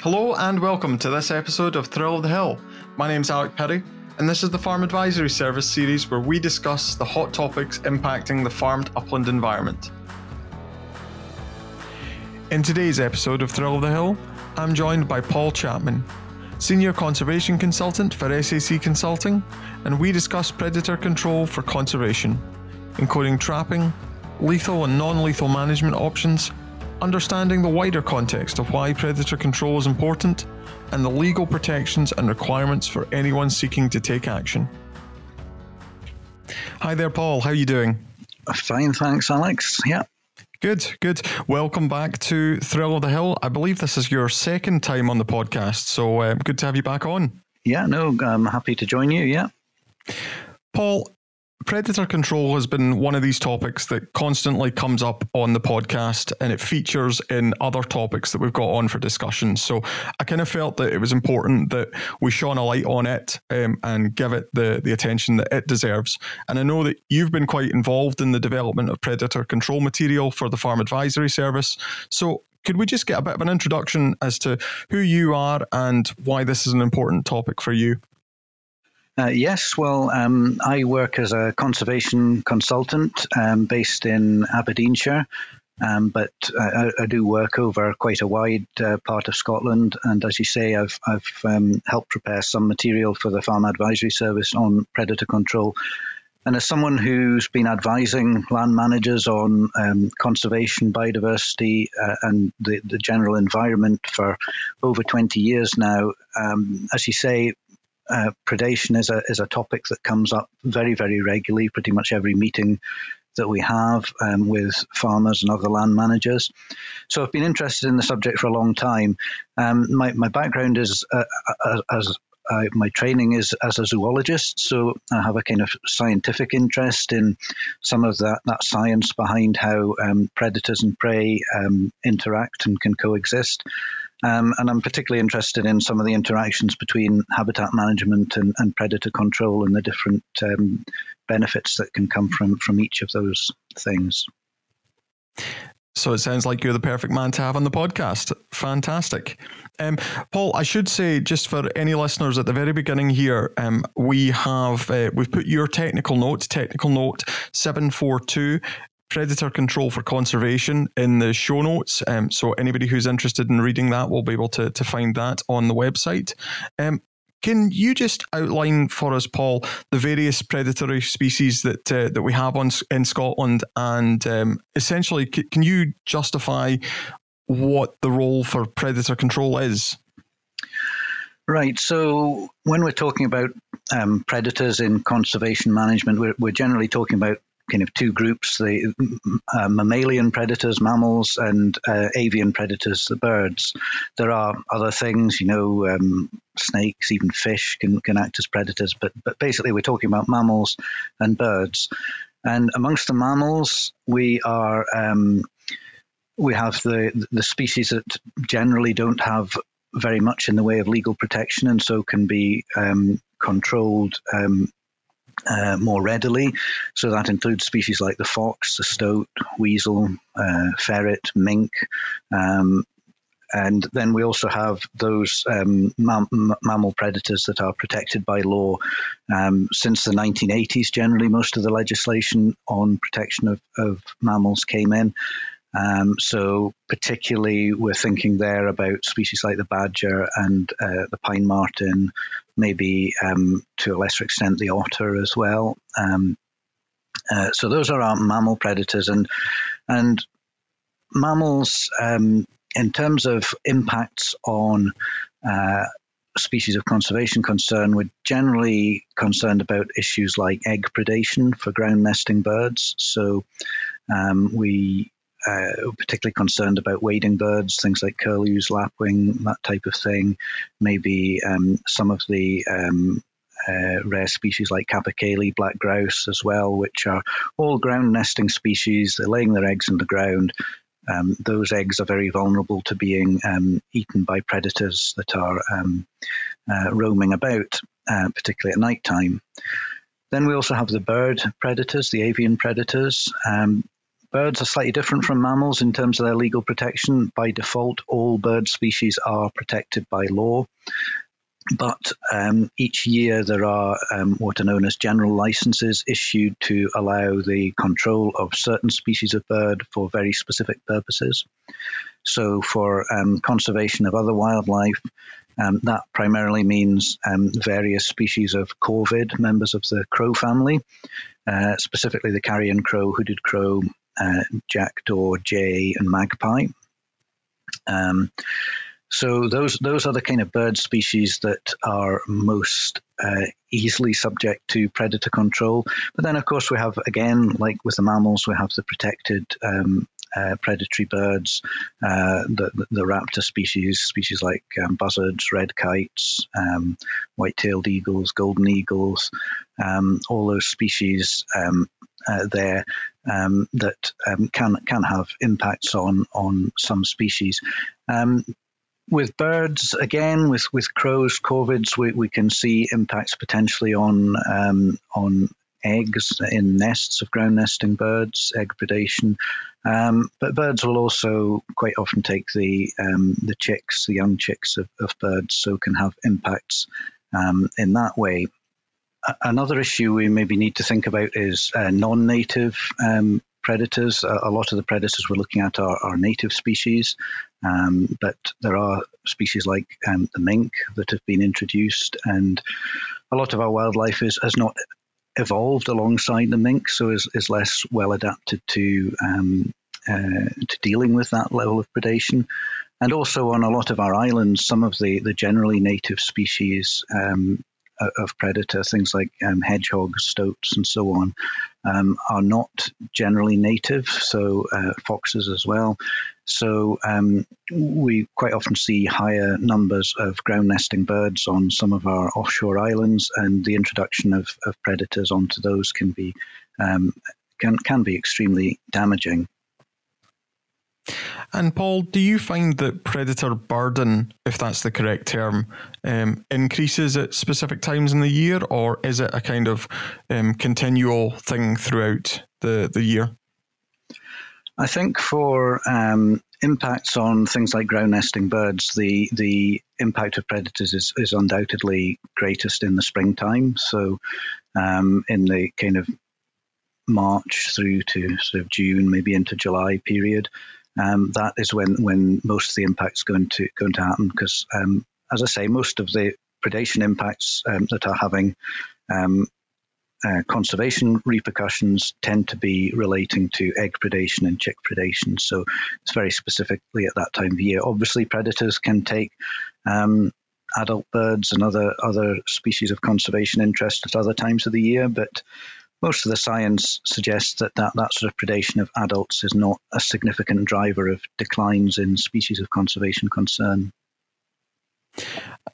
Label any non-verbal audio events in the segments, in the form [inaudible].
Hello and welcome to this episode of Thrill of the Hill. My name's Alec Pirie, and this is the Farm Advisory Service series where we discuss the hot topics impacting the farmed upland environment. In today's episode of Thrill of the Hill, I'm joined by Paul Chapman, Senior Conservation Consultant for SAC Consulting, and we discuss predator control for conservation, including trapping, lethal and non lethal management options, understanding the wider context of why predator control is important, and the legal protections and requirements for anyone seeking to take action. Hi there, Paul. How are you doing? Fine, thanks, Alex. Yeah. Good, good. Welcome back to Thrill of the Hill. I believe this is your second time on the podcast, so uh, good to have you back on. Yeah, no, I'm happy to join you. Yeah. Paul, Predator control has been one of these topics that constantly comes up on the podcast and it features in other topics that we've got on for discussion. So I kind of felt that it was important that we shone a light on it um, and give it the, the attention that it deserves. And I know that you've been quite involved in the development of predator control material for the Farm Advisory Service. So could we just get a bit of an introduction as to who you are and why this is an important topic for you? Uh, yes, well, um, I work as a conservation consultant um, based in Aberdeenshire, um, but I, I, do work over quite a wide uh, part of Scotland. And as you say, I've, I've um, helped prepare some material for the Farm Advisory Service on predator control. And as someone who's been advising land managers on um, conservation, biodiversity, uh, and the, the general environment for over 20 years now, um, as you say, uh, predation is a is a topic that comes up very very regularly, pretty much every meeting that we have um, with farmers and other land managers. So I've been interested in the subject for a long time. Um, my my background is uh, uh as my training is as a zoologist, so I have a kind of scientific interest in some of that, that science behind how um, predators and prey um, interact and can coexist. Um, and I'm particularly interested in some of the interactions between habitat management and, and predator control and the different um, benefits that can come from, from each of those things. So it sounds like you're the perfect man to have on the podcast. Fantastic. Um, Paul, I should say, just for any listeners at the very beginning here, um, we have uh, we've put your technical note, technical note seven four two, predator control for conservation in the show notes. Um, so anybody who's interested in reading that will be able to, to find that on the website. Um, can you just outline for us, Paul, the various predatory species that uh, that we have on in Scotland, and um, essentially, c- can you justify what the role for predator control is? Right. So when we're talking about um, predators in conservation management, we're, we're generally talking about kind of two groups: the uh, mammalian predators, mammals, and uh, avian predators, the birds. There are other things, you know, um, snakes, even fish can, can act as predators, but but basically we're talking about mammals and birds. And amongst the mammals, we are um, we have the the species that generally don't have very much in the way of legal protection, and so can be um, controlled um, uh, more readily. So that includes species like the fox, the stoat, weasel, uh, ferret, mink. Um, and then we also have those um, mam- mammal predators that are protected by law. Um, since the 1980s, generally, most of the legislation on protection of, of mammals came in. Um, so, particularly, we're thinking there about species like the badger and uh, the pine marten, maybe um, to a lesser extent the otter as well. Um, uh, so, those are our mammal predators, and and mammals, um, in terms of impacts on uh, species of conservation concern, we're generally concerned about issues like egg predation for ground nesting birds. So, um, we uh, particularly concerned about wading birds, things like curlews, lapwing, that type of thing. Maybe um, some of the um, uh, rare species like capercaillie, black grouse as well, which are all ground nesting species. They're laying their eggs in the ground. Um, those eggs are very vulnerable to being um, eaten by predators that are um, uh, roaming about, uh, particularly at night time. Then we also have the bird predators, the avian predators. Um, birds are slightly different from mammals in terms of their legal protection. By default, all bird species are protected by law. But um, each year there are um, what are known as general licenses issued to allow the control of certain species of bird for very specific purposes. So, for um, conservation of other wildlife, um, that primarily means um, various species of corvid, members of the crow family, uh, specifically the carrion crow, hooded crow, uh, jackdaw, jay, and magpie. Um, so those those are the kind of bird species that are most uh, easily subject to predator control. But then, of course, we have again, like with the mammals, we have the protected um, uh, predatory birds, uh, the, the raptor species, species like um, buzzards, red kites, um, white-tailed eagles, golden eagles, um, all those species um, uh, there um, that um, can can have impacts on on some species. Um, with birds, again, with, with crows, corvids, we, we can see impacts potentially on um, on eggs in nests of ground nesting birds, egg predation. Um, but birds will also quite often take the um, the chicks, the young chicks of, of birds, so can have impacts um, in that way. Another issue we maybe need to think about is uh, non-native um, predators. A, lot of the predators we're looking at are, are native species, um, but there are species like um, the mink that have been introduced, and a lot of our wildlife is, has not evolved alongside the mink, so is, is less well adapted to um, uh, to dealing with that level of predation. And also on a lot of our islands, some of the, the generally native species um, of predator, things like um, hedgehogs, stoats, and so on, um, are not generally native, so uh, foxes as well. So um, we quite often see higher numbers of ground nesting birds on some of our offshore islands, and the introduction of, of predators onto those can be um, can can be extremely damaging. And Paul, do you find that predator burden, if that's the correct term, um, increases at specific times in the year, or is it a kind of um, continual thing throughout the, the year? I think for um, impacts on things like ground nesting birds, the the impact of predators is, is undoubtedly greatest in the springtime. So, um, in the kind of March through to sort of June, maybe into July period, um, that is when when most of the impacts going to going to happen. Because um, as I say, most of the predation impacts um, that are having um, uh, conservation repercussions tend to be relating to egg predation and chick predation. So it's very specifically at that time of year. Obviously, predators can take um, adult birds and other other species of conservation interest at other times of the year, but most of the science suggests that, that that sort of predation of adults is not a significant driver of declines in species of conservation concern.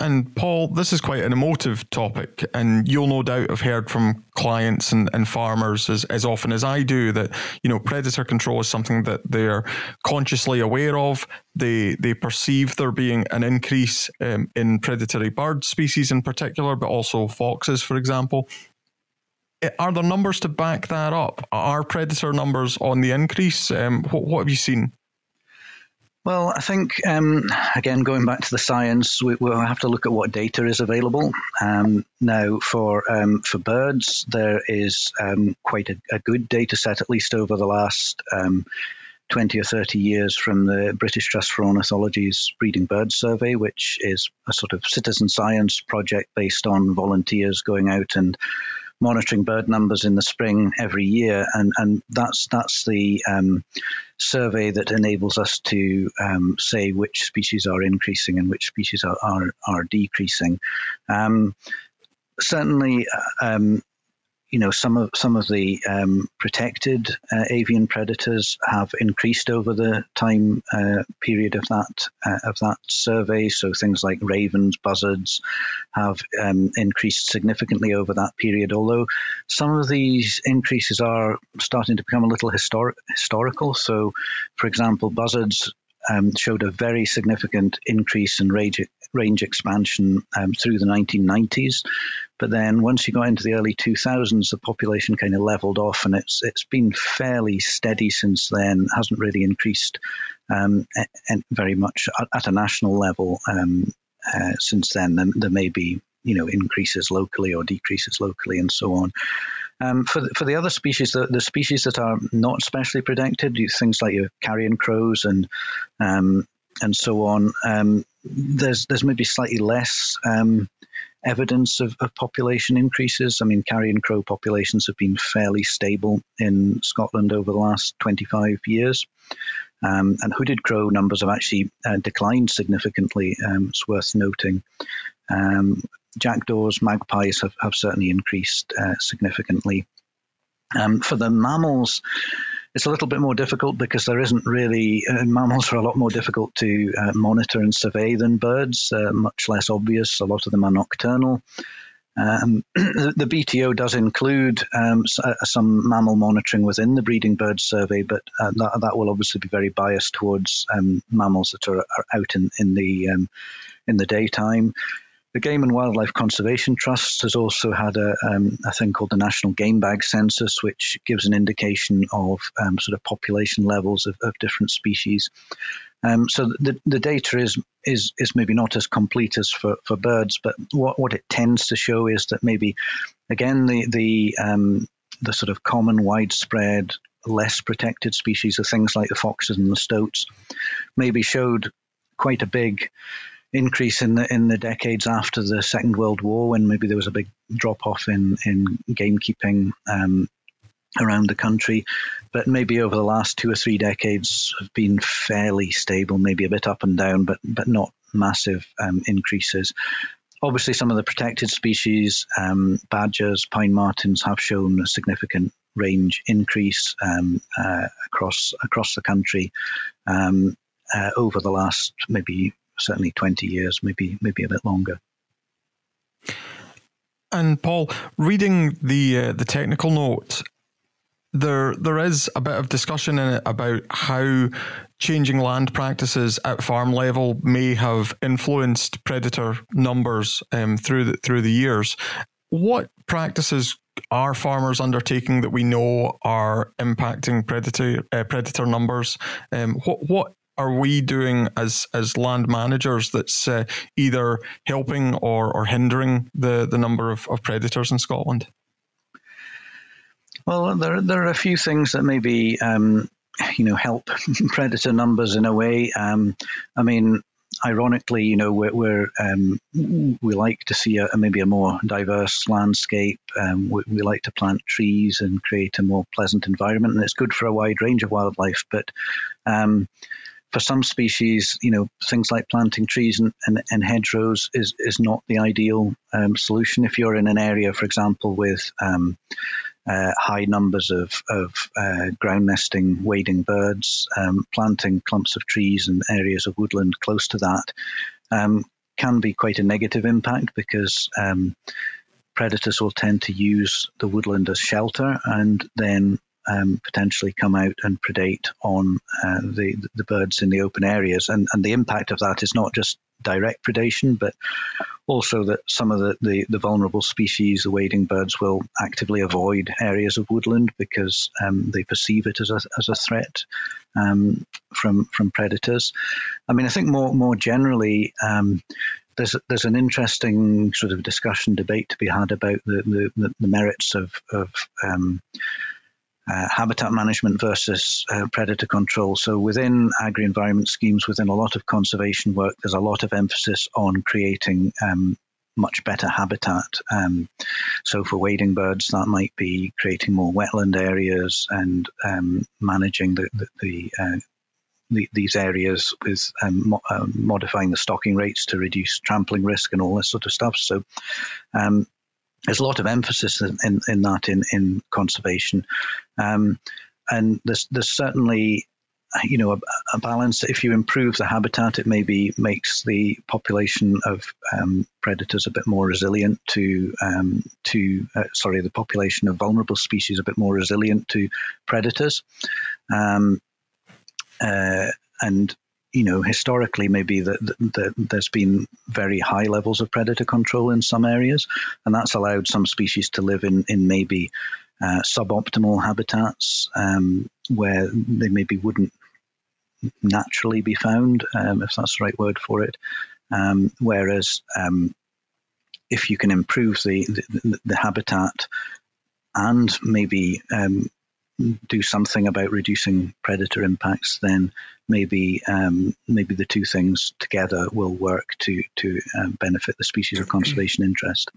And Paul, this is quite an emotive topic, and you'll no doubt have heard from clients and, and farmers as, as often as I do that you know predator control is something that they're consciously aware of. They they perceive there being an increase um, in predatory bird species in particular, but also foxes, for example are there numbers to back that up? Are predator numbers on the increase? Um, what, what, have you seen? Well, I think um, again going back to the science, we, will have to look at what data is available. Um, now, for um, for birds, there is um, quite a, a, good data set, at least over the last. Um, 20 or 30 years from the British Trust for Ornithology's Breeding Birds Survey, which is a sort of citizen science project based on volunteers going out and monitoring bird numbers in the spring every year, and and that's that's the um, survey that enables us to um, say which species are increasing and which species are are, are decreasing. Um, certainly, um, you know some of some of the um, protected uh, avian predators have increased over the time uh, period of that uh, of that survey. So things like ravens, buzzards have um, increased significantly over that period. Although some of these increases are starting to become a little historic, historical. So, for example, buzzards um, showed a very significant increase in rate, range expansion um, through the 1990s, but then once you got into the early 2000s, the population kind of leveled off, and it's it's been fairly steady since then. hasn't really increased um, very much at, at a national level um, uh, since then. There, there may be you know increases locally or decreases locally and so on. Um, for, the, for the other species, the, the species that are not specially protected, things like your carrion crows and um, and so on, um, there's there's maybe slightly less um, evidence of, of, population increases. I mean, carrion crow populations have been fairly stable in Scotland over the last 25 years. Um, and hooded crow numbers have actually uh, declined significantly. Um, it's worth noting. Um, jackdaws, magpies have, have certainly increased uh, significantly. Um, for the mammals, it's a little bit more difficult because there isn't really uh, mammals are a lot more difficult to uh, monitor and survey than birds. Uh, much less obvious. A lot of them are nocturnal. Um, [clears throat] the BTO does include um, uh, some mammal monitoring within the breeding bird survey, but uh, that, that will obviously be very biased towards um, mammals that are, are, out in, in the um, in the daytime. The Game and Wildlife Conservation Trust has also had a, um, a thing called the National Game Bag Census, which gives an indication of um, sort of population levels of, of different species. Um, so the, the data is, is is maybe not as complete as for, for birds, but what, what it tends to show is that maybe, again, the the um, the sort of common, widespread, less protected species of things like the foxes and the stoats, maybe showed quite a big increase in the in the decades after the Second World War, when maybe there was a big drop off in in gamekeeping um, around the country. But maybe over the last two or three decades have been fairly stable, maybe a bit up and down, but but not massive um, increases. Obviously, some of the protected species, um, badgers, pine martens, have shown a significant range increase um, uh, across across the country um, uh, over the last maybe certainly 20 years, maybe maybe a bit longer. And Paul, reading the uh, the technical note, there there is a bit of discussion in it about how changing land practices at farm level may have influenced predator numbers um, through the, through the years. What practices are farmers undertaking that we know are impacting predator uh, predator numbers? Um, what what are we doing as as land managers that's uh, either helping or, or hindering the, the number of, of predators in Scotland? Well, there, there are a few things that maybe um, you know help [laughs] predator numbers in a way. Um, I mean, ironically, you know, we're, we're um, we like to see a, maybe a more diverse landscape. Um, we, we, like to plant trees and create a more pleasant environment, and it's good for a wide range of wildlife. But um, for some species, you know, things like planting trees and, and, and hedgerows is, is not the ideal um, solution. If you're in an area, for example, with um, uh, high numbers of, of uh, ground nesting wading birds, um, planting clumps of trees and areas of woodland close to that um, can be quite a negative impact because um, predators will tend to use the woodland as shelter and then um, potentially come out and predate on uh, the the birds in the open areas, and and the impact of that is not just direct predation, but also that some of the, the, the vulnerable species, the wading birds, will actively avoid areas of woodland because um, they perceive it as a, as a threat um, from from predators. I mean, I think more more generally. Um, there's there's an interesting sort of discussion debate to be had about the the, the merits of of um, uh, habitat management versus uh, predator control. So within agri-environment schemes, within a lot of conservation work, there's a lot of emphasis on creating um, much better habitat. Um, so for wading birds, that might be creating more wetland areas and um, managing the, the, the uh, the, these areas with um, mo- uh, modifying the stocking rates to reduce trampling risk and all this sort of stuff. So, um, there's a lot of emphasis in, in, in that in, in conservation. Um, and there's, there's certainly you know a, a, balance if you improve the habitat it maybe makes the population of um, predators a bit more resilient to um, to uh, sorry the population of vulnerable species a bit more resilient to predators um, uh, and you know, historically, maybe that, that there's been very high levels of predator control in some areas, and that's allowed some species to live in, in maybe uh, suboptimal habitats um, where they maybe wouldn't naturally be found, um, if that's the right word for it. Um, whereas um, if you can improve the, the, the habitat and maybe um, do something about reducing predator impacts, then maybe um, maybe the two things together will work to to um, benefit the species of conservation interest.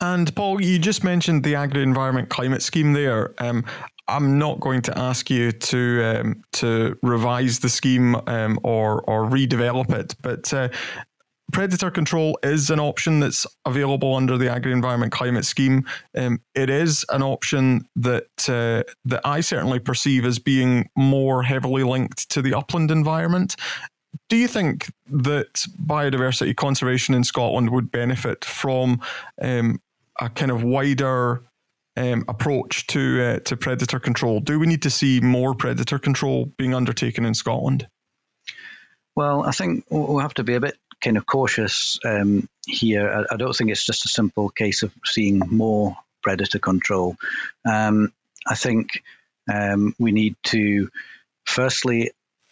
And Paul, you just mentioned the agri environment climate scheme there. Um, I'm not going to ask you to um, to revise the scheme um, or or redevelop it, but uh, predator control is an option that's available under the agri environment climate scheme. Um, it is an option that uh, that I certainly perceive as being more heavily linked to the upland environment. Do you think that biodiversity conservation in Scotland would benefit from um, a kind of wider um, approach to uh, to predator control? Do we need to see more predator control being undertaken in Scotland? Well, I think we'll have to be a bit kind of cautious um, here. I, I, don't think it's just a simple case of seeing more predator control. Um, I think um, we need to firstly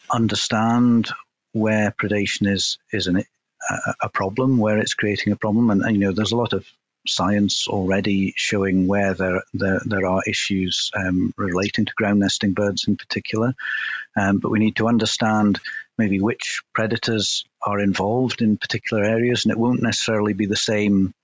understand where predation is is an, a, a, problem, where it's creating a problem, and, and, you know there's a lot of science already showing where there there, there are issues um, relating to ground nesting birds in particular, um, but we need to understand maybe which predators are involved in particular areas, and it won't necessarily be the same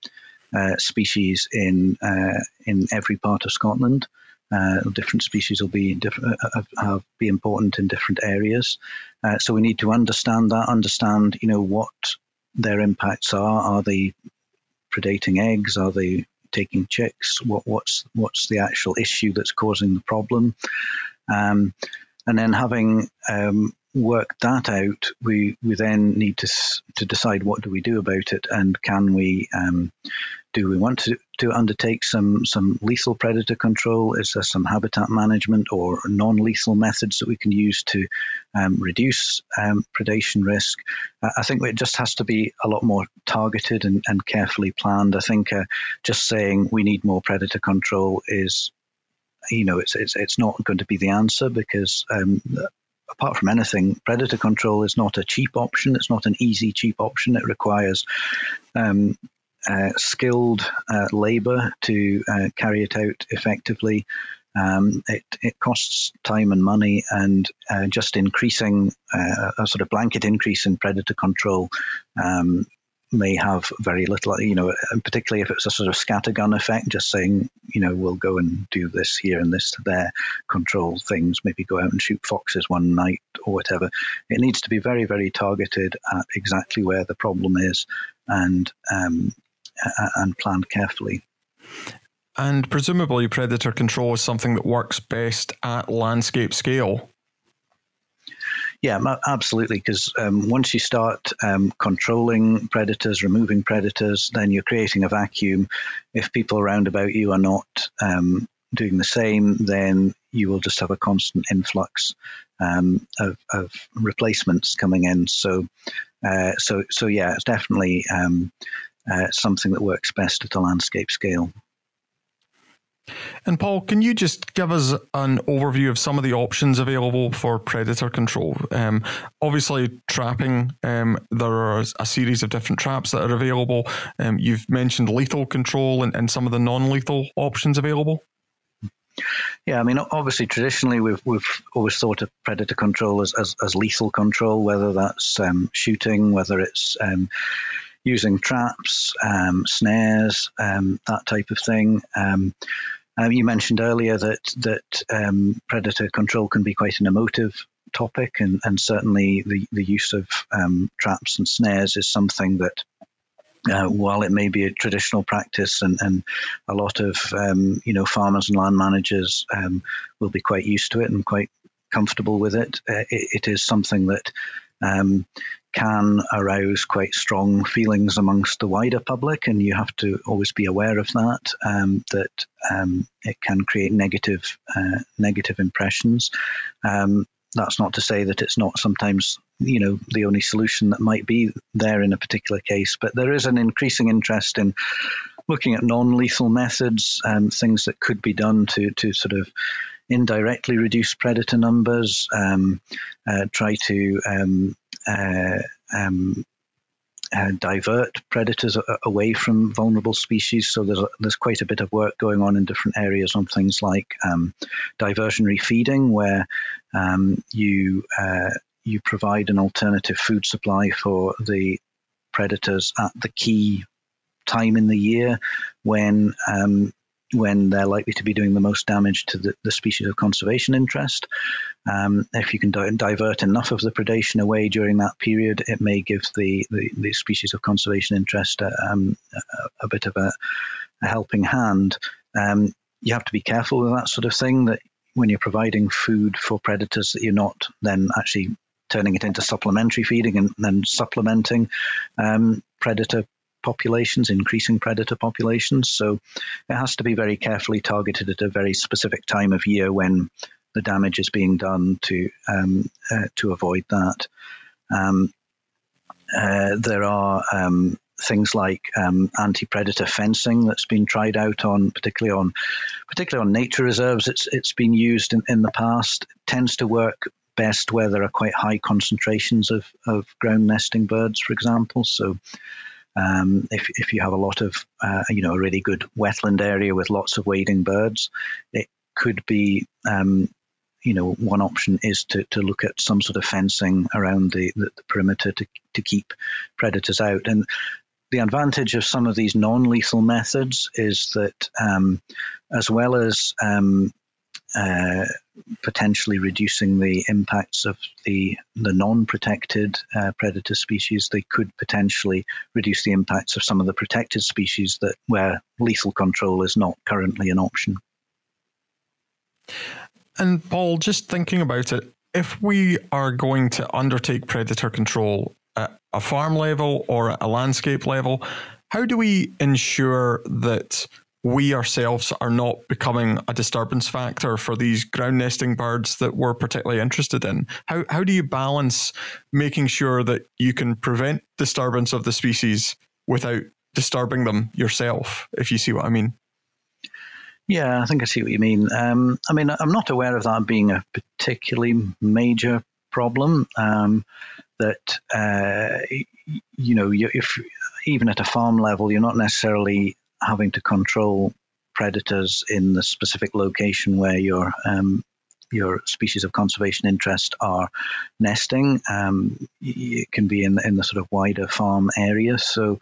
uh, species in uh, in every part of Scotland. Uh, different species will be different, uh, uh, be important in different areas. Uh, so we need to understand that, understand you know what their impacts are. Are they predating eggs? Are they taking chicks? What, what's what's the actual issue that's causing the problem? Um, and then having um, work that out, we we then need to to decide what do we do about it, and can we um, do we want to, to undertake some some lethal predator control? Is there some habitat management or non-lethal methods that we can use to um, reduce um, predation risk? I think it just has to be a lot more targeted and, and carefully planned. I think uh, just saying we need more predator control is you know, it's, it's, it's not going to be the answer because um, apart from anything, predator control is not a cheap option. It's not an easy, cheap option. It requires um, skilled uh, labor to uh, carry it out effectively. Um, it, it, costs time and money, and uh, just increasing uh, a sort of blanket increase in predator control um, may have very little, you know, particularly if it's a sort of scattergun effect, just saying, you know, we'll go and do this here and this there, control things, maybe go out and shoot foxes one night or whatever. It needs to be very, very targeted at exactly where the problem is and um, and planned carefully. And presumably, predator control is something that works best at landscape scale. Yeah, absolutely. Because um, once you start um, controlling predators, removing predators, then you're creating a vacuum. If people around about you are not um, doing the same, then you will just have a constant influx um, of, of, replacements coming in. So, uh, so, so yeah, it's definitely um, uh, something that works best at a landscape scale. And Paul, can you just give us an overview of some of the options available for predator control? Um, obviously, trapping, um, there are a series of different traps that are available. Um, you've mentioned lethal control and, and some of the non lethal options available. Yeah, I mean, obviously, traditionally we've we've always thought of predator control as as, as lethal control, whether that's um, shooting, whether it's um, using traps, um, snares, um, that type of thing. Um, um, you mentioned earlier that that um, predator control can be quite an emotive topic, and, and certainly the, the use of um, traps and snares is something that, uh, while it may be a traditional practice, and, and a lot of um, you know farmers and land managers um, will be quite used to it and quite comfortable with it, uh, it, it is something that um, can arouse quite strong feelings amongst the wider public, and you have to always be aware of that. Um, that um, it can create negative uh, negative impressions. Um, that's not to say that it's not sometimes you know the only solution that might be there in a particular case. But there is an increasing interest in looking at non-lethal methods things that could be done to to sort of indirectly reduce predator numbers, um, uh, try to um, um, uh, divert predators away from vulnerable species. So there's a, there's quite a bit of work going on in different areas on things like um, diversionary feeding, where um, you uh, you provide an alternative food supply for the predators at the key time in the year when um, when they're likely to be doing the most damage to the, the species of conservation interest. Um, if you can di- divert enough of the predation away during that period, it may give the, the, the species of conservation interest um, a, a, bit of a, a helping hand. Um, you have to be careful with that sort of thing, that when you're providing food for predators, that you're not then actually turning it into supplementary feeding and then supplementing um, predator populations, increasing predator populations. So it has to be very carefully targeted at a very specific time of year when the damage is being done to um, uh, to avoid that. Um, uh, there are um, things like um, anti-predator fencing that's been tried out on, particularly on, particularly on nature reserves. It's it's been used in, in the past. It tends to work best where there are quite high concentrations of, of ground nesting birds, for example. So um, if, if you have a lot of, uh, you know, a really good wetland area with lots of wading birds, it could be, um, you know, one option is to, to look at some sort of fencing around the, the, the perimeter to, to keep predators out. And the advantage of some of these non-lethal methods is that, um, as well as um, uh, potentially reducing the impacts of the the non-protected uh, predator species. They could potentially reduce the impacts of some of the protected species that where lethal control is not currently an option. And Paul, just thinking about it, if we are going to undertake predator control at a farm level or at a landscape level, how do we ensure that we ourselves are not becoming a disturbance factor for these ground nesting birds that we're particularly interested in. How, how do you balance making sure that you can prevent disturbance of the species without disturbing them yourself, if you see what I mean? Yeah, I think I see what you mean. Um, I mean, I'm not aware of that being a particularly major problem. Um, that uh, you know, if even at a farm level, you're not necessarily having to control predators in the specific location where your um, your species of conservation interest are nesting. Um, it can be in in the sort of wider farm area. So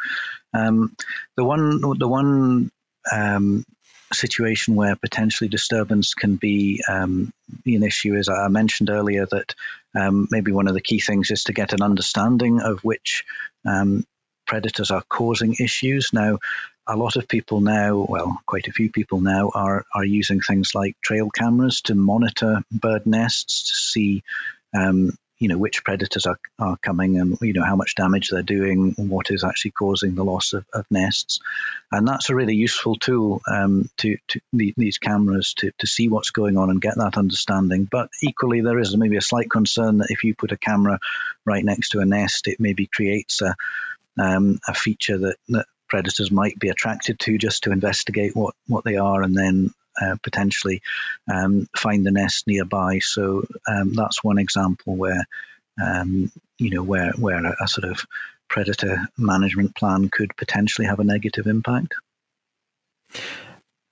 um, the one the one um, situation where potentially disturbance can be, um, be an issue is I mentioned earlier that um, maybe one of the key things is to get an understanding of which um, predators are causing issues. Now, a lot of people now, well, quite a few people now, are are using things like trail cameras to monitor bird nests to see, um, you know, which predators are, are coming and you know how much damage they're doing, and what is actually causing the loss of, of nests, and that's a really useful tool um, to, to the, these cameras to to see what's going on and get that understanding. But equally, there is maybe a slight concern that if you put a camera right next to a nest, it maybe creates a um, a feature that, that predators might be attracted to just to investigate what, what they are and then uh, potentially um, find the nest nearby. So um, that's one example where um, you know where where a, a, sort of predator management plan could potentially have a negative impact.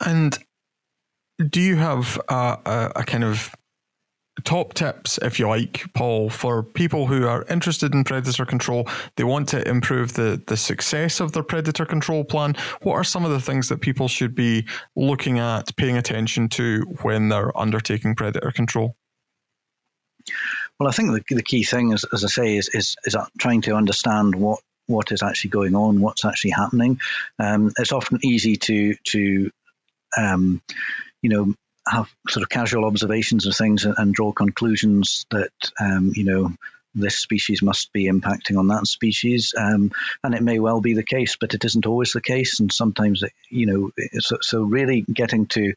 And do you have a, a, a kind of top tips, if you like, Paul, for people who are interested in predator control. They want to improve the, the success of their predator control plan. What are some of the things that people should be looking at, paying attention to when they're undertaking predator control? Well, I think the, the key thing, is, as I say, is, is, is trying to understand what what is actually going on, what's actually happening. Um, it's often easy to to um, you know have sort of casual observations of things and, and draw conclusions that um, you know this species must be impacting on that species, um, and it may well be the case, but it isn't always the case, and sometimes it, you know so, so really getting to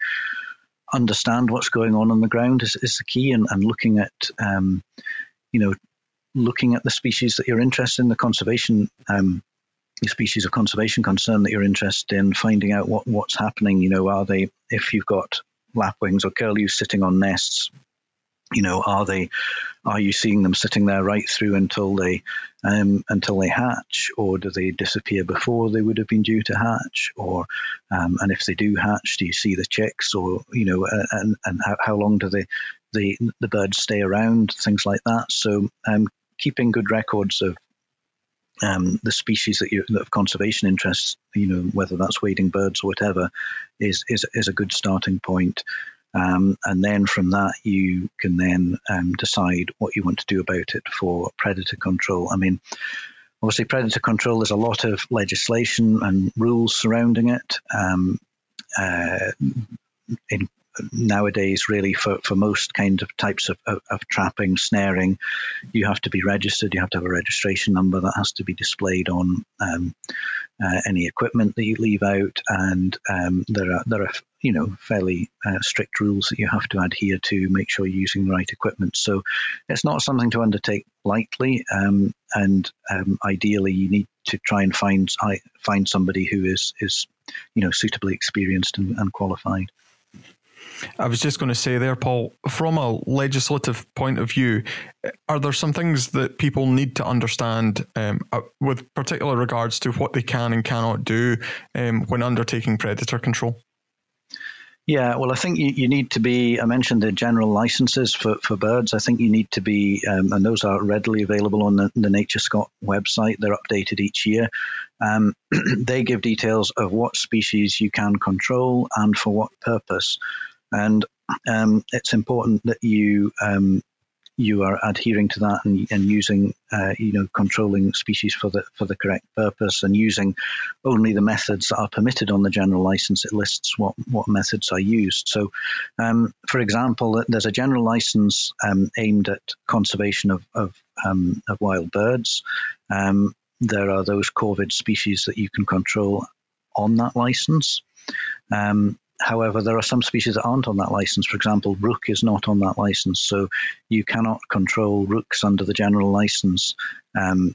understand what's going on on the ground is, is the key, and, and looking at um, you know looking at the species that you're interested in, the conservation um, species of conservation concern that you're interested in, finding out what, what's happening. You know, are they if you've got lapwings or curlews sitting on nests, you know, are they are you seeing them sitting there right through until they um, until they hatch, or do they disappear before they would have been due to hatch? Or um, and if they do hatch, do you see the chicks, or you know, and and how, how long do they the the birds stay around? Things like that. So um, keeping good records of um, the species that you that have conservation interests, you know, whether that's wading birds or whatever, is is is a good starting point. Um, and then from that, you can then um, decide what you want to do about it for predator control. I mean, obviously, predator control, there's a lot of legislation and rules surrounding it. Um, uh, in, nowadays, really, for, for most kind of types of, of, of, trapping, snaring, you have to be registered. You have to have a registration number that has to be displayed on um, uh, any equipment that you leave out, and um, there are there are you know fairly uh, strict rules that you have to adhere to. Make sure you're using the right equipment. So it's not something to undertake lightly, um, and um, ideally you need to try and find find somebody who is is you know suitably experienced and, and qualified. I was just going to say there, Paul, from a legislative point of view, are there some things that people need to understand um, uh, with particular regards to what they can and cannot do um, when undertaking predator control? Yeah, well, I think you, you need to be. I mentioned the general licenses for, for birds. I think you need to be, um, and those are readily available on the, the NatureScot website. They're updated each year. Um, [clears throat] they give details of what species you can control and for what purpose. And um, it's important that you um, you are adhering to that and, and using uh, you know controlling species for the for the correct purpose and using only the methods that are permitted on the general license. It lists what what methods are used. So, um, for example, there's a general license um, aimed at conservation of of, um, of wild birds. Um, there are those corvid species that you can control on that license. Um, However, there are some species that aren't on that license. For example, rook is not on that license, so you cannot control rooks under the general license um,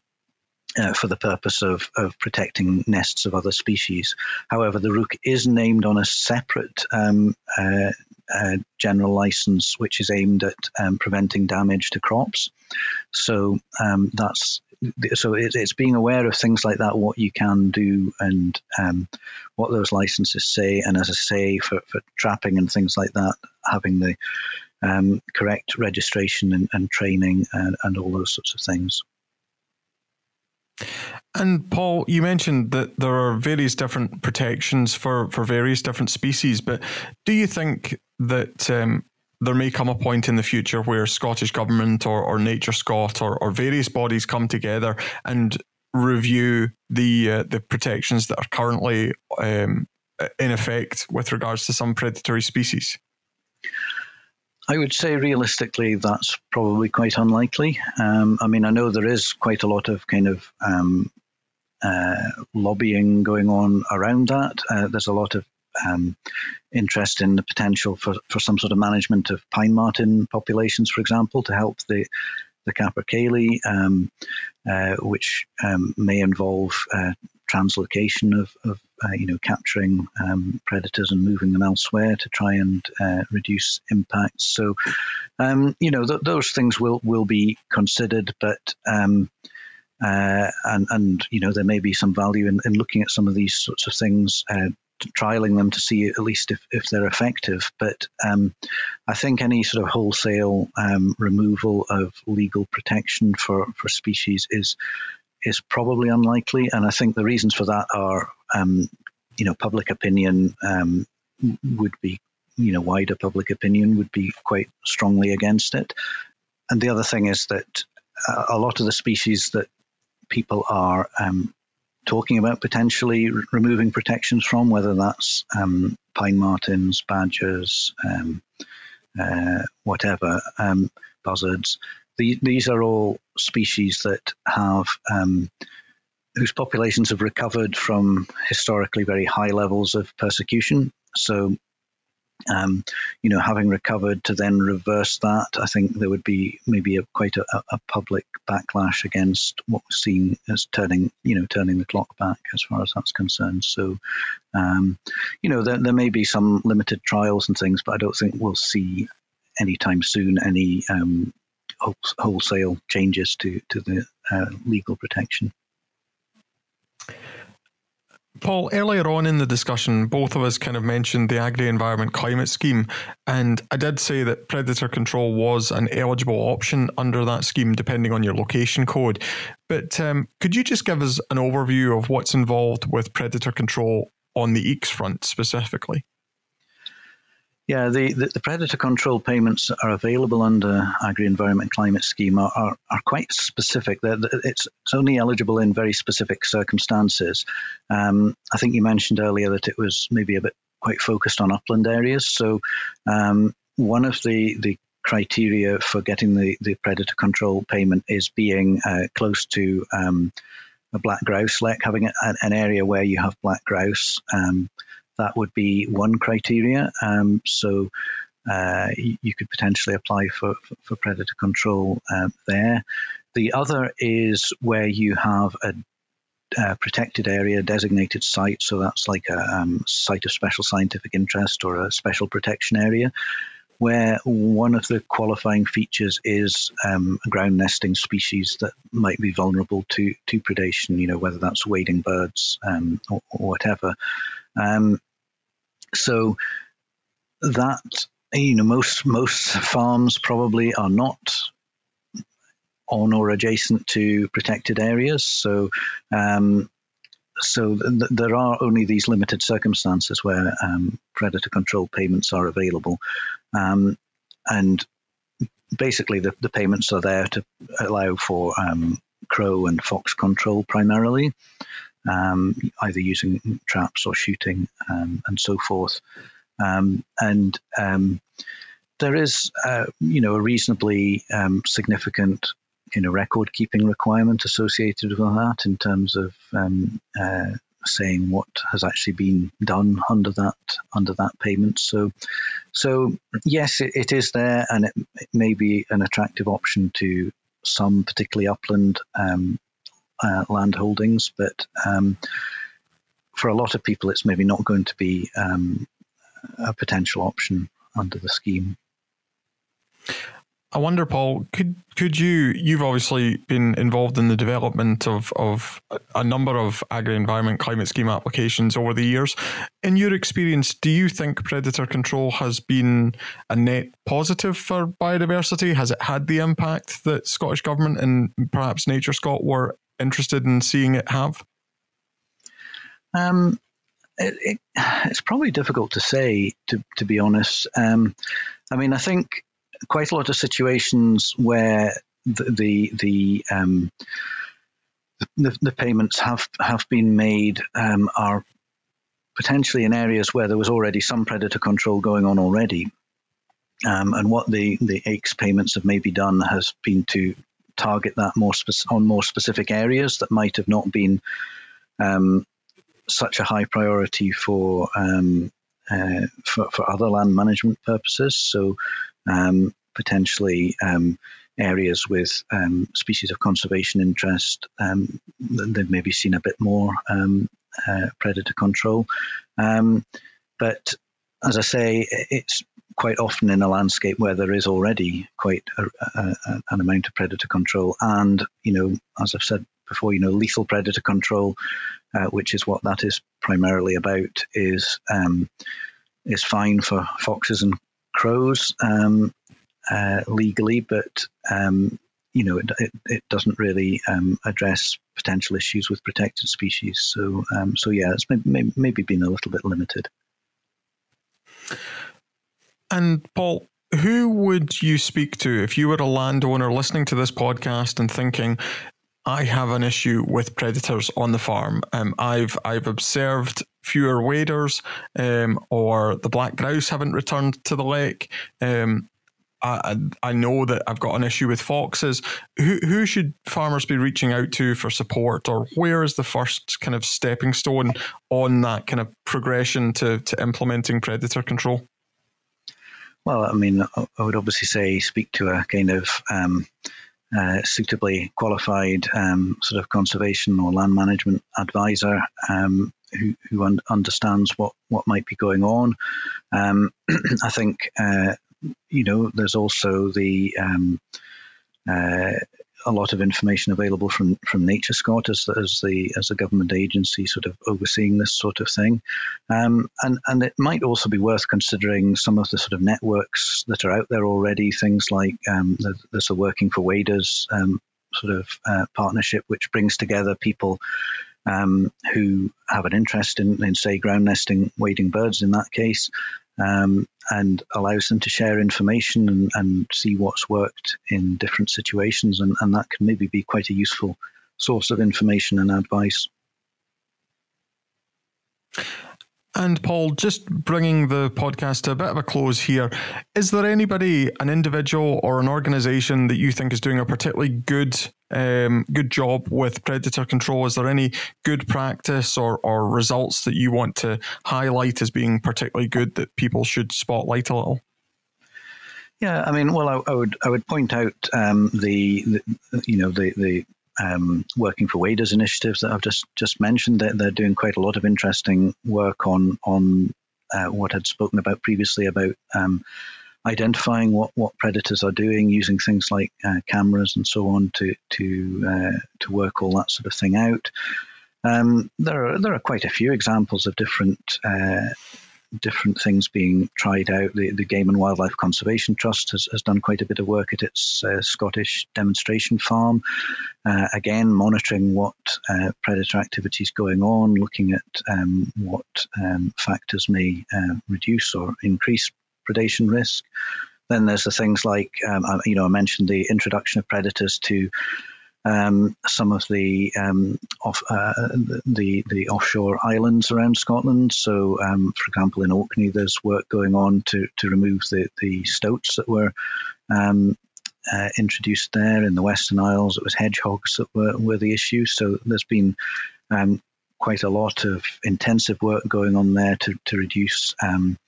uh, for the purpose of, of protecting nests of other species. However, the rook is named on a separate um, uh, uh, general license, which is aimed at um, preventing damage to crops. So um, that's so it, it's being aware of things like that, what you can do, and um, what those licenses say. And as I say, for, for trapping and things like that, having the um, correct registration and, and training and, and all those sorts of things. And Paul, you mentioned that there are various different protections for, for various different species, but do you think that um, there may come a point in the future where Scottish Government or, or NatureScot or, or various bodies come together and review the uh, the protections that are currently um, in effect with regards to some predatory species? I would say realistically, that's probably quite unlikely. Um, I mean, I know there is quite a lot of kind of um, uh, lobbying going on around that. Uh, there's a lot of um, interest in the potential for, for some sort of management of pine marten populations, for example, to help the the capercaillie, um, uh, which um, may involve uh, translocation of, of uh, you know capturing um, predators and moving them elsewhere to try and uh, reduce impacts. So um, you know th- those things will will be considered, but um, uh, and and you know there may be some value in, in looking at some of these sorts of things uh, trialing them to see at least if, if they're effective. But um, I think any sort of wholesale um, removal of legal protection for, for species is is probably unlikely. And I think the reasons for that are, um, you know, public opinion um, would be, you know, wider public opinion would be quite strongly against it. And the other thing is that a lot of the species that people are um, talking about potentially r- removing protections from, whether that's um, pine martens, badgers, um, uh, whatever, um, buzzards. The, these are all species that have um, whose populations have recovered from historically very high levels of persecution. So um, you know, having recovered to then reverse that, I think there would be maybe a, quite a, a, public backlash against what was seen as turning, you know, turning the clock back as far as that's concerned. So, um, you know, there, there may be some limited trials and things, but I don't think we'll see anytime soon any um, wholesale changes to to the uh, legal protection. Paul, earlier on in the discussion, both of us kind of mentioned the Agri Environment Climate Scheme, and I did say that predator control was an eligible option under that scheme, depending on your location code. But um, could you just give us an overview of what's involved with predator control on the AECS front specifically? Yeah, the, the, the, predator control payments are available under Agri-Environment Climate Scheme are, are, are quite specific. It's, it's, only eligible in very specific circumstances. Um, I think you mentioned earlier that it was maybe a bit quite focused on upland areas. So um, one of the, the criteria for getting the, the predator control payment is being uh, close to um, a black grouse lek, having a, an area where you have black grouse. That would be one criteria. Um, so uh, you could potentially apply for, for, predator control um, there. The other is where you have a uh, protected area, designated site. So that's like a um, site of special scientific interest or a special protection area, where one of the qualifying features is um, a ground nesting species that might be vulnerable to to predation. You know, whether that's wading birds um, or, or, whatever. Um, so that you know most most farms probably are not on or adjacent to protected areas. So um, so th- there are only these limited circumstances where um, predator control payments are available, um, and basically the, the payments are there to allow for um, crow and fox control primarily um, either using traps or shooting um, and so forth. Um, and um, there is, uh, you know, a reasonably um, significant, you know, record keeping requirement associated with that in terms of uh, saying what has actually been done under that under that payment. So, so yes, it, it is there, and it, it, may be an attractive option to some, particularly upland um, uh, land holdings, but um, for a lot of people, it's maybe not going to be um, a potential option under the scheme. I wonder, Paul, could could you? You've obviously been involved in the development of of a number of agri environment climate scheme applications over the years. In your experience, do you think predator control has been a net positive for biodiversity? Has it had the impact that Scottish government and perhaps Nature Scot were interested in seeing it have? Um, it, it, it's probably difficult to say, to, to be honest. Um, I mean, I think quite a lot of situations where the the the, um, the, the, payments have have been made um, are potentially in areas where there was already some predator control going on already. Um, and what the, the AECS payments have maybe done has been to target that more spe- on more specific areas that might have not been um, such a high priority for, um, uh, for, for other land management purposes. So um, potentially um, areas with um, species of conservation interest, um, they've maybe seen a bit more uh, predator control. but as I say, it's quite often in a landscape where there is already quite a, a, an amount of predator control. And, you know, as I've said before, you know, lethal predator control, uh, which is what that is primarily about, is um, is fine for foxes and crows um, uh, legally, but um, you know, it, it, it doesn't really um, address potential issues with protected species. So, um, so yeah, it's maybe, maybe been a little bit limited. And Paul, who would you speak to if you were a landowner listening to this podcast and thinking, I have an issue with predators on the farm. Um, I've I've observed fewer waders, um, or the black grouse haven't returned to the lek. Um, I, I know that I've got an issue with foxes. Who who should farmers be reaching out to for support, or where is the first kind of stepping stone on that kind of progression to to implementing predator control? Well, I mean, I would obviously say speak to a kind of um, uh, suitably qualified um, sort of conservation or land management advisor um, who, who un- understands what, what might be going on. Um, [clears throat] I think, uh, you know, there's also the um, uh, a lot of information available from from NatureScot as, as the as a government agency sort of overseeing this sort of thing, um, and and it might also be worth considering some of the sort of networks that are out there already. Things like um, there's a Working for Waders um, sort of uh, partnership which brings together people um, who have an interest in, in, say, ground nesting wading birds in that case, um, and allows them to share information and, and, see what's worked in different situations. And, and that can maybe be quite a useful source of information and advice. And Paul, just bringing the podcast to a bit of a close here, is there anybody, an individual or an organization that you think is doing a particularly good um, good job with predator control? Is there any good practice or, or results that you want to highlight as being particularly good that people should spotlight a little? Yeah, I mean, well, I, I would I would point out um, the, the, you know the the um, working for waders initiatives that I've just just mentioned. They're, they're doing quite a lot of interesting work on on uh, what I'd spoken about previously about um, identifying what, what predators are doing, using things like uh, cameras and so on to to uh, to work all that sort of thing out. Um, there are there are quite a few examples of different uh, different things being tried out. The, the Game and Wildlife Conservation Trust has, has done quite a bit of work at its uh, Scottish demonstration farm. Uh, again, monitoring what uh, predator activity is going on, looking at um, what um, factors may uh, reduce or increase predation risk. Then there's the things like, um, you know, I mentioned the introduction of predators to um, some of the, um, off, uh, the the offshore islands around Scotland. So, um, for example, in Orkney, there's work going on to to remove the the stoats that were um, uh, introduced there. In the Western Isles, it was hedgehogs that were were the issue. So, there's been um, quite a lot of intensive work going on there to to reduce um,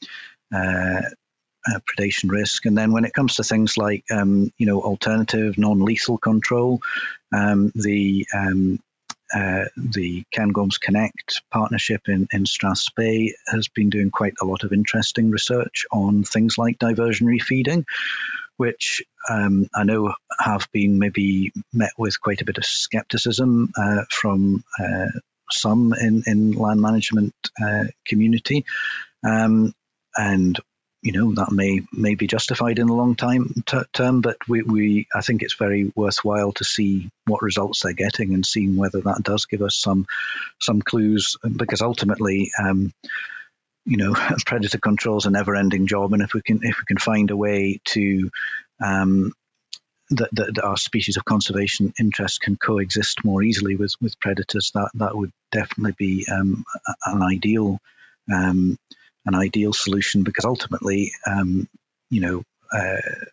uh, uh, predation risk. And then when it comes to things like, um, you know, alternative non-lethal control, um, the um, uh, the Cairngorms Connect partnership in, in Strathspey has been doing quite a lot of interesting research on things like diversionary feeding, which um, I know have been maybe met with quite a bit of skepticism uh, from uh, some in, in land management uh, community. Um, and you know that may may be justified in the long time t- term, but we, we I think it's very worthwhile to see what results they're getting and seeing whether that does give us some some clues because ultimately. Um, you know, [laughs] predator control is a never-ending job, and if we can if we can find a way to um, that, that, our species of conservation interests can coexist more easily with, with predators, that that would definitely be um, an ideal um, an ideal solution because ultimately, um, you know, uh,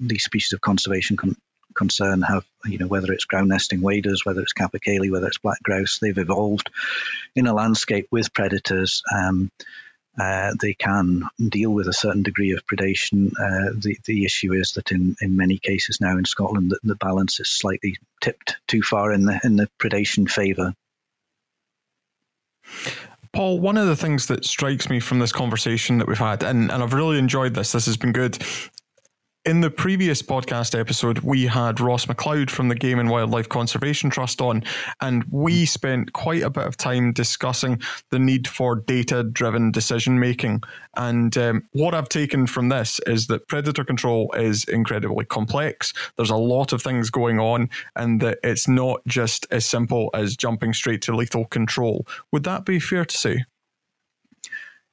these species of conservation con- concern have, you know, whether it's ground nesting waders, whether it's capercaillie, whether it's black grouse, they've evolved in a landscape with predators. Um, uh, they can deal with a certain degree of predation. Uh, the the issue is that in, in many cases now in Scotland, the, the balance is slightly tipped too far in the in the predation favour. Paul, one of the things that strikes me from this conversation that we've had, and, and I've really enjoyed this, this has been good, in the previous podcast episode, we had Ross McLeod from the Game and Wildlife Conservation Trust on, and we spent quite a bit of time discussing the need for data driven decision making. And um, what I've taken from this is that predator control is incredibly complex. There's a lot of things going on, and that it's not just as simple as jumping straight to lethal control. Would that be fair to say?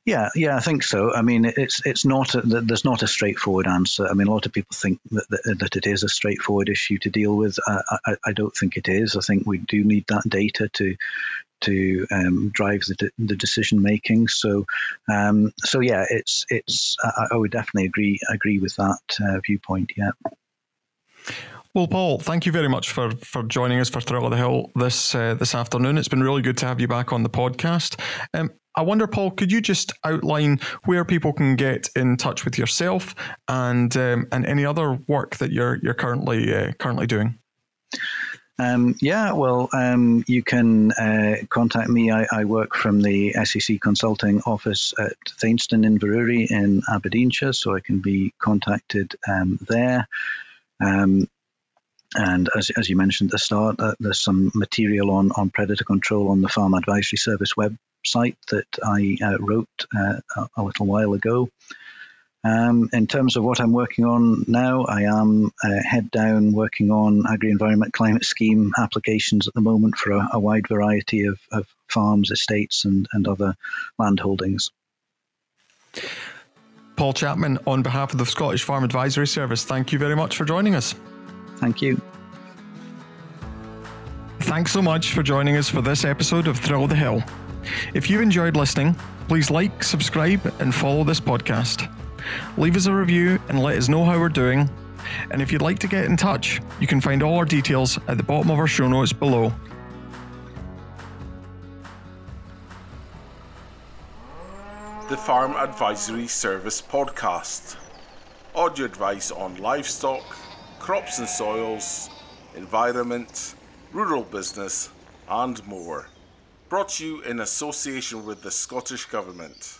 Yeah, yeah, I think so. I mean, it's it's not a, there's not a straightforward answer. I mean, a lot of people think that that, that it is a straightforward issue to deal with. I, I, I, don't think it is. I think we do need that data to to um, drive the, the decision making. So, um, so yeah, it's it's. I, I, would definitely agree agree with that uh, viewpoint. Yeah. Well, Paul, thank you very much for for joining us for Thrill of the Hill this uh, this afternoon. It's been really good to have you back on the podcast. Um, I wonder, Paul, could you just outline where people can get in touch with yourself and um, and any other work that you're you're currently uh, currently doing? Um, yeah, well, um, you can uh, contact me. I, I, work from the SAC Consulting Office at Thainstone in Inverurie in Aberdeenshire, so I can be contacted um, there. And as, as you mentioned at the start, uh, there's some material on, on predator control on the Farm Advisory Service website that I uh, wrote uh, a little while ago. Um, in terms of what I'm working on now, I am uh, head down working on agri environment climate scheme applications at the moment for a, a wide variety of, of, farms, estates, and, and other land holdings. Paul Chapman, on behalf of the Scottish Farm Advisory Service, thank you very much for joining us. Thank you. Thanks so much for joining us for this episode of Thrill of the Hill. If you enjoyed listening, please like, subscribe, and follow this podcast. Leave us a review and let us know how we're doing. And if you'd like to get in touch, you can find all our details at the bottom of our show notes below. The Farm Advisory Service Podcast. Audio advice on livestock, crops and soils, environment, rural business, and more. Brought to you in association with the Scottish Government.